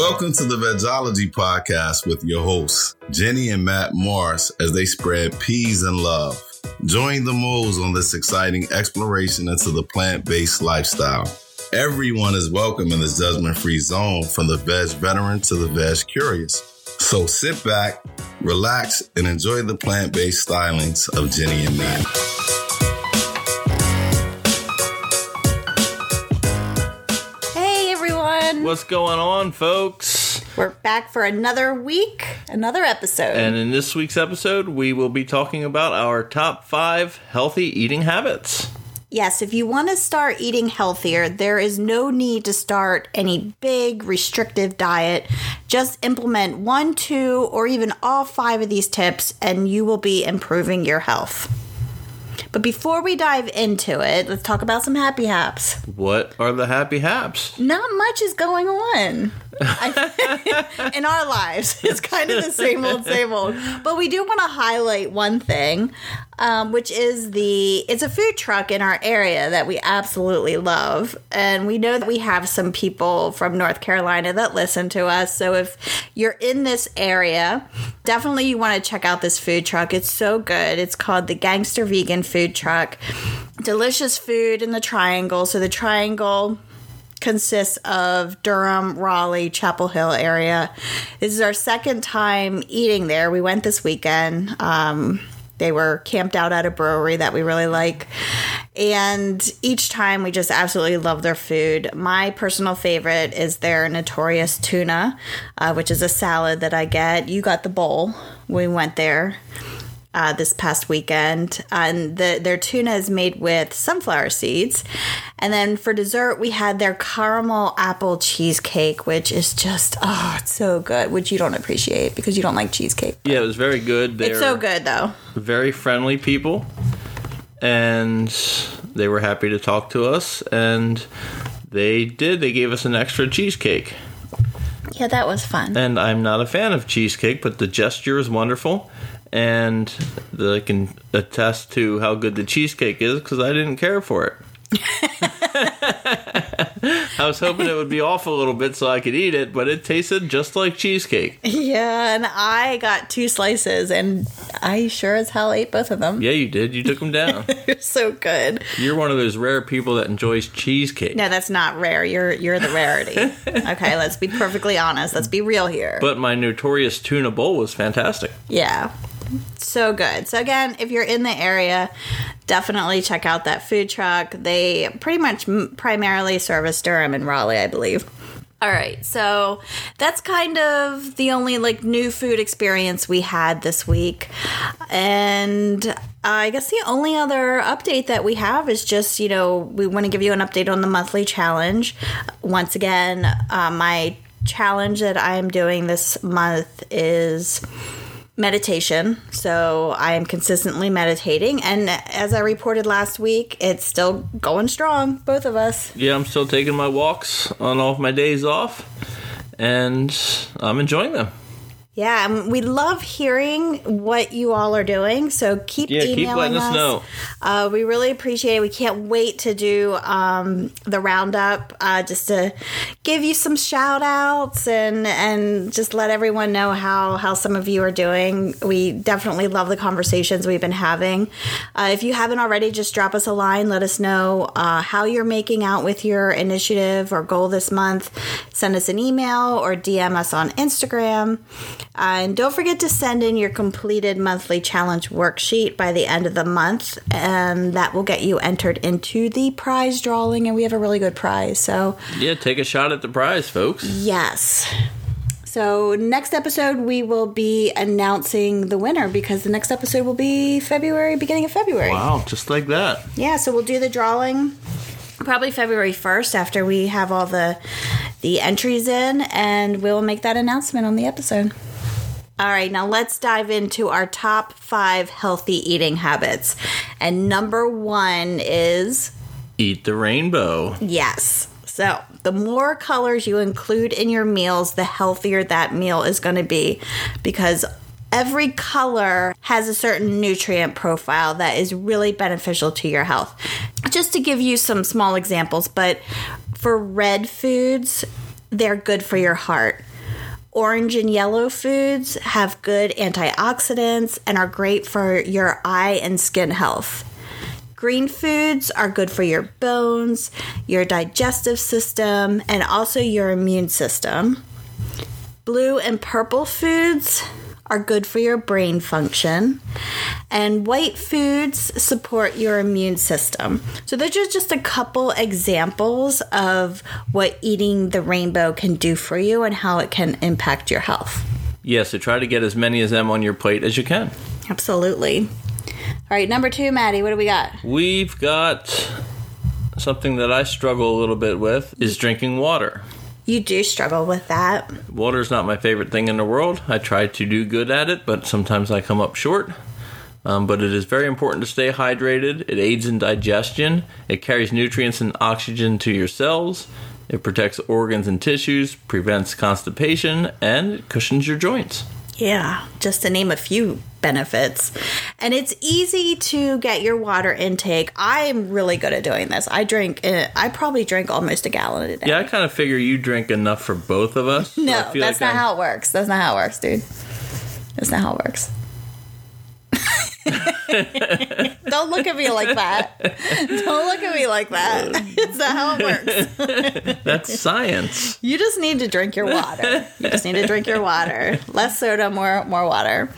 Welcome to the Vegology Podcast with your hosts, Jenny and Matt Morris, as they spread peas and love. Join the moles on this exciting exploration into the plant based lifestyle. Everyone is welcome in this judgment free zone from the veg veteran to the veg curious. So sit back, relax, and enjoy the plant based stylings of Jenny and Matt. What's going on, folks? We're back for another week, another episode. And in this week's episode, we will be talking about our top five healthy eating habits. yes, if you want to start eating healthier, there is no need to start any big restrictive diet. Just implement one, two, or even all five of these tips, and you will be improving your health. But before we dive into it, let's talk about some happy haps. What are the happy haps? not much is going on In our lives. It's kind of the same old, same old. But we do want to highlight one thing, um, which is the it's a food truck in our area that we absolutely love, and we know that we have some people from North Carolina that listen to us. So if you're in this area, definitely you want to check out this food truck. It's so good. It's called the Gangster Vegan Food Truck. Delicious food in the Triangle. So the Triangle consists of Durham, Raleigh, Chapel Hill area. This is our second time eating there. We went this weekend. Um, they were camped out at a brewery that we really like. And each time we just absolutely love their food. My personal favorite is their notorious tuna, uh, which is a salad that I get. You got the bowl. We went there uh, this past weekend. And the, their tuna is made with sunflower seeds. And then for dessert, we had their caramel apple cheesecake, which is just, oh, it's so good, which you don't appreciate because you don't like cheesecake. Yeah, it was very good. They're It's so good, though. very friendly people, and they were happy to talk to us. And they did. They gave us an extra cheesecake. Yeah, that was fun. And I'm not a fan of cheesecake, but the gesture is wonderful. And the, I can attest to how good the cheesecake is because I didn't care for it. I was hoping it would be off a little bit so I could eat it, but it tasted just like cheesecake. Yeah, and I got two slices, and I sure as hell ate both of them. Yeah, you did. You took them down. They're so good. You're one of those rare people that enjoys cheesecake. No, that's not rare. You're you're the rarity. okay, let's be perfectly honest. Let's be real here. But my notorious tuna bowl was fantastic. Yeah. So good. So again, if you're in the area, definitely check out that food truck. They pretty much primarily service Durham and Raleigh, I believe. All right. So that's kind of the only like new food experience we had this week. And I guess the only other update that we have is just, you know, we want to give you an update on the monthly challenge. Once again, uh, my challenge that I'm doing this month is meditation. So I am consistently meditating. And as I reported last week, it's still going strong, both of us. Yeah, I'm still taking my walks on all of my days off, and I'm enjoying them. Yeah, and we love hearing what you all are doing. So keep Yeah, keep emailing letting us us. know. Uh, we really appreciate it. We can't wait to do um, the roundup uh, just to give you some shout outs and, and just let everyone know how, how some of you are doing. We definitely love the conversations we've been having. Uh, if you haven't already, just drop us a line. Let us know uh, how you're making out with your initiative or goal this month. Send us an email or DM us on Instagram. Uh, and don't forget to send in your completed monthly challenge worksheet by the end of the month, and that will get you entered into the prize drawing. And we have a really good prize. So, Yeah, take a shot at the prize, folks. yes. So, next episode, we will be announcing the winner because the next episode will be February, beginning of February. Wow, just like that. Yeah, so we'll do the drawing probably February 1st after we have all the the entries in and we'll make that announcement on the episode. All right, now let's dive into our top 5 healthy eating habits. And number 1 is Eat the rainbow. Yes. So, the more colors you include in your meals, the healthier that meal is going to be because every color has a certain nutrient profile that is really beneficial to your health. Just to give you some small examples, but for red foods, they're good for your heart. Orange and yellow foods have good antioxidants and are great for your eye and skin health. Green foods are good for your bones, your digestive system, and also your immune system. Blue and purple foods are good for your brain function. And white foods support your immune system. So, those are just a couple examples of what eating the rainbow can do for you and how it can impact your health. Yeah, so try to get as many of them on your plate as you can. Absolutely. All right, number two, Maddie, what do we got? We've got something that I struggle a little bit with is drinking water. You do struggle with that. Water is not my favorite thing in the world. I try to do good at it, but sometimes I come up short. Um, but it is very important to stay hydrated. It aids in digestion. It carries nutrients and oxygen to your cells. It protects organs and tissues, prevents constipation, and cushions your joints. Yeah, just to name a few benefits. And it's easy to get your water intake. I'm really good at doing this. I drink, uh, I probably drink almost a gallon a day. Yeah, I kind of figure you drink enough for both of us. so No, feel that's like not I'm- how it works. That's not how it works, dude. That's not how it works. Don't look at me like that. Don't look at me like that. Is that. How it works. That's science. You just need to drink your water. You just need to drink your water. Less soda, more more water.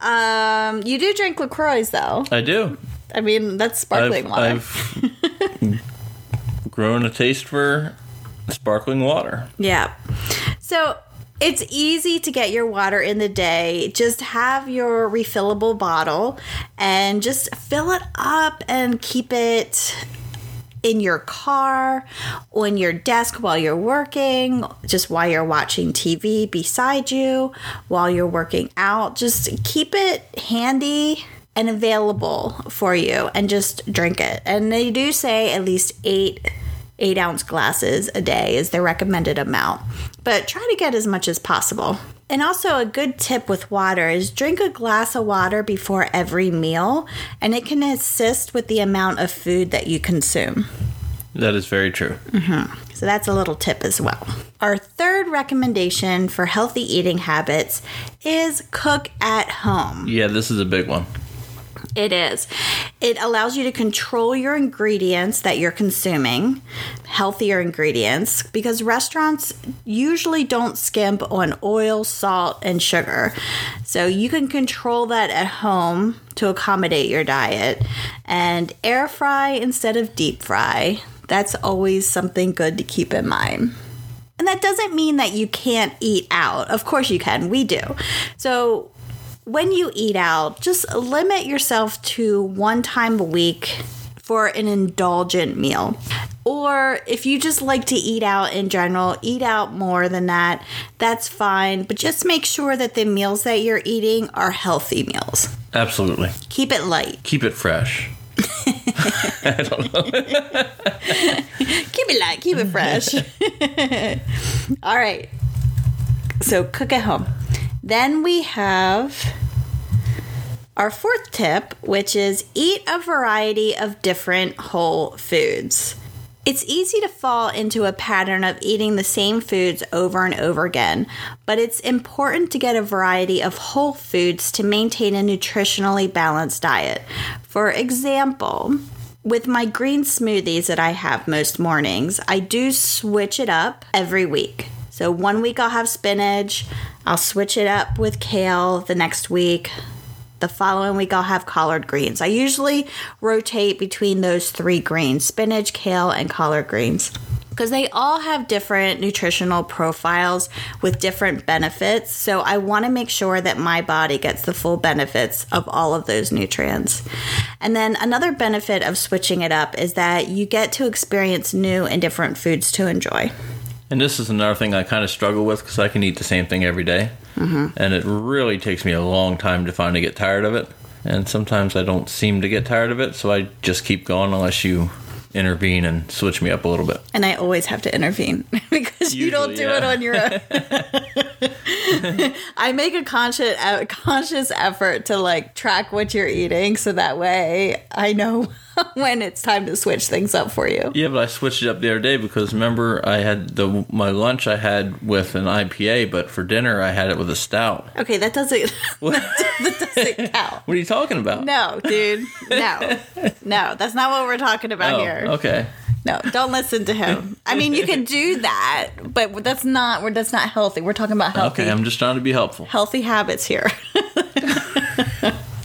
Um, you do drink LaCroix though. I do. I mean, that's sparkling I've, water. I've grown a taste for sparkling water. Yeah. So it's easy to get your water in the day. Just have your refillable bottle and just fill it up and keep it in your car, on your desk while you're working, just while you're watching TV beside you, while you're working out. Just keep it handy and available for you and just drink it. And they do say at least eight eight ounce glasses a day is the recommended amount, but try to get as much as possible. And also, a good tip with water is drink a glass of water before every meal, and it can assist with the amount of food that you consume. That is very true. Mm-hmm. So, that's a little tip as well. Our third recommendation for healthy eating habits is cook at home. Yeah, this is a big one. It is. It allows you to control your ingredients that you're consuming, healthier ingredients, because restaurants usually don't skimp on oil, salt, and sugar. So you can control that at home to accommodate your diet and air fry instead of deep fry. That's always something good to keep in mind. And that doesn't mean that you can't eat out. Of course you can. We do. So when you eat out, just limit yourself to one time a week for an indulgent meal. Or if you just like to eat out in general, eat out more than that. That's fine, but just make sure that the meals that you're eating are healthy meals. Absolutely. Keep it light. Keep it fresh. I don't know. Keep it light, keep it fresh. All right. So cook at home. Then we have our fourth tip, which is eat a variety of different whole foods. It's easy to fall into a pattern of eating the same foods over and over again, but it's important to get a variety of whole foods to maintain a nutritionally balanced diet. For example, with my green smoothies that I have most mornings, I do switch it up every week. So one week I'll have spinach, I'll switch it up with kale the next week. The following week I'll have collard greens. I usually rotate between those three greens spinach, kale, and collard greens because they all have different nutritional profiles with different benefits. So I want to make sure that my body gets the full benefits of all of those nutrients. And then another benefit of switching it up is that you get to experience new and different foods to enjoy. And this is another thing I kind of struggle with because I can eat the same thing every day. Mm-hmm. And it really takes me a long time to finally get tired of it. And sometimes I don't seem to get tired of it, so I just keep going unless you intervene and switch me up a little bit. And I always have to intervene because you don't do Usually, it on your own. I make a conscious a conscious effort to like track what you're eating so that way I know when it's time to switch things up for you. Yeah, but I switched it up the other day because remember I had the my lunch I had with an IPA, but for dinner I had it with a stout. Okay, that doesn't that doesn't count. What are you talking about? No, dude. No. No, that's not what we're talking about Oh, here. okay. No, don't listen to him. I mean, you can do that, but that's not we're that's not healthy. We're talking about healthy Okay, I'm just trying to be helpful. healthy habits here.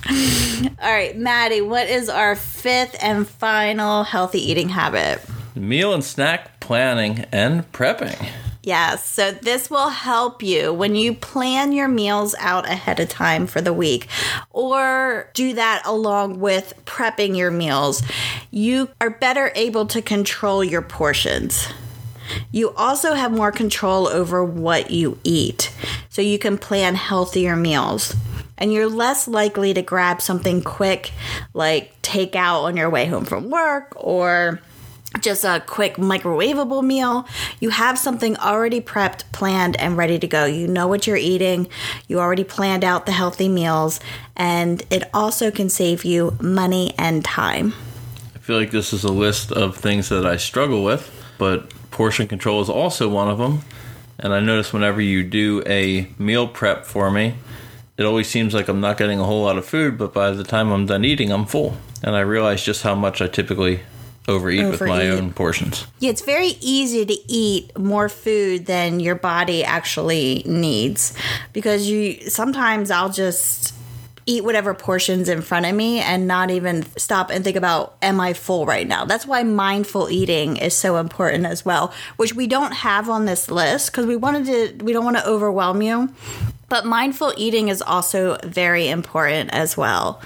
All right, Maddie, what is our fifth and final healthy eating habit? Meal and snack planning and prepping. Yes, so this will help you when you plan your meals out ahead of time for the week or do that along with prepping your meals. You are better able to control your portions. You also have more control over what you eat, so you can plan healthier meals. And you're less likely to grab something quick like takeout on your way home from work or just a quick microwavable meal. You have something already prepped, planned, and ready to go. You know what you're eating, you already planned out the healthy meals, and it also can save you money and time. I feel like this is a list of things that I struggle with, but portion control is also one of them. And I notice whenever you do a meal prep for me, it always seems like I'm not getting a whole lot of food, but by the time I'm done eating, I'm full. And I realize just how much I typically overeat, with my own portions. Yeah, it's very easy to eat more food than your body actually needs because you sometimes I'll just eat whatever portions in front of me and not even stop and think about am I full right now. That's why mindful eating is so important as well, which we don't have on this list because we wanted to we don't want to overwhelm you. But mindful eating is also very important as well.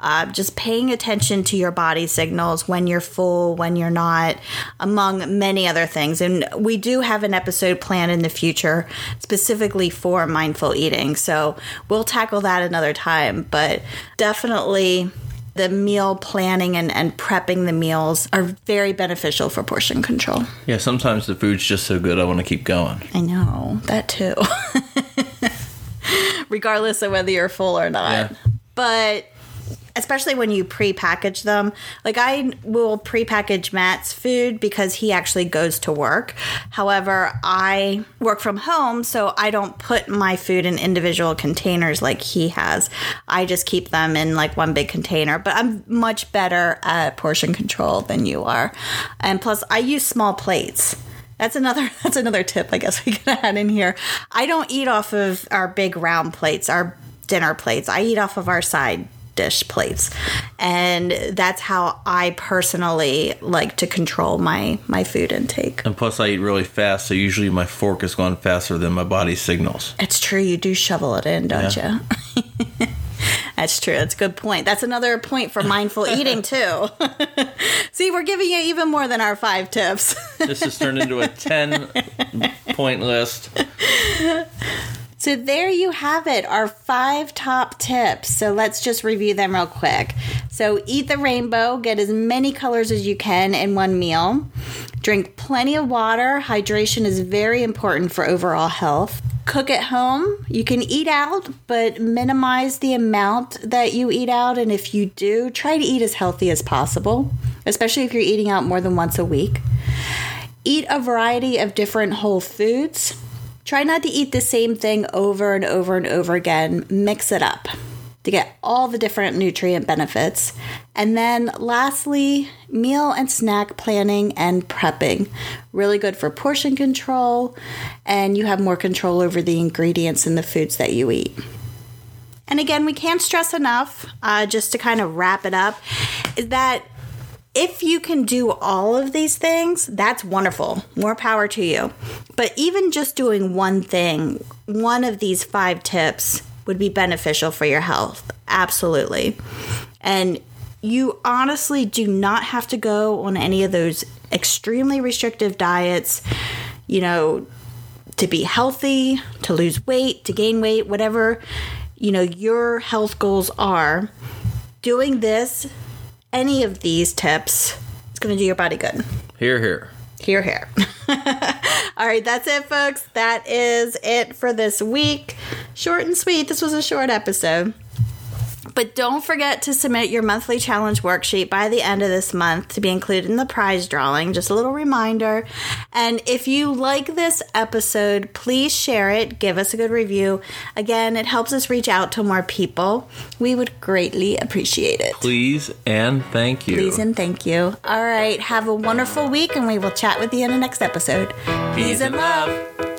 Uh, just paying attention to your body signals when you're full, when you're not, among many other things. And we do have an episode planned in the future specifically for mindful eating. So we'll tackle that another time. But definitely the meal planning and, and prepping the meals are very beneficial for portion control. Yeah, sometimes the food's just so good I want to keep going. I know, that too. Regardless of whether you're full or not. Yeah. But especially when you pre-package them. Like I will pre-package Matt's food because he actually goes to work. However, I work from home, so I don't put my food in individual containers like he has. I just keep them in like one big container, but I'm much better at portion control than you are. And plus I use small plates. That's another that's another tip I guess we can add in here. I don't eat off of our big round plates, our dinner plates. I eat off of our side dish plates. And that's how I personally like to control my my food intake. And plus, I eat really fast, so usually my fork is going faster than my body signals. It's true you do shovel it in, don't you? That's true. That's a good point. That's another point for mindful eating too. See, we're giving you even more than our five tips. This has turned into a 10 point list. So there you have it, our five top tips. So let's just review them real quick. So eat the rainbow, get as many colors as you can in one meal. Drink plenty of water. Hydration is very important for overall health. Cook at home. You can eat out, but minimize the amount that you eat out. And if you do, try to eat as healthy as possible, especially if you're eating out more than once a week. Eat a variety of different whole foods. Try not to eat the same thing over and over and over again. Mix it up to get all the different nutrient benefits. And then lastly, meal and snack planning and prepping. Really good for portion control, and you have more control over the ingredients in the foods that you eat. And again, we can't stress enough, uh, just to kind of wrap it up, is that if you can do all of these things, that's wonderful. More power to you. But even just doing one thing, one of these five tips would be beneficial for your health. Absolutely. And you honestly do not have to go on any of those extremely restrictive diets, you know, to be healthy, to lose weight, to gain weight, whatever, you know, your health goals are. Doing this any of these tips, it's going to do your body good. Hear, hear. Hear, hear. All right, that's it, folks. That is it for this week. Short and sweet. This was a short episode. But don't forget to submit your monthly challenge worksheet by the end of this month to be included in the prize drawing. Just a little reminder. And if you like this episode, please share it. Give us a good review. Again, it helps us reach out to more people. We would greatly appreciate it. Please and thank you. Please and thank you. All right. Have a wonderful week, and we will chat with you in the next episode. Peace and love.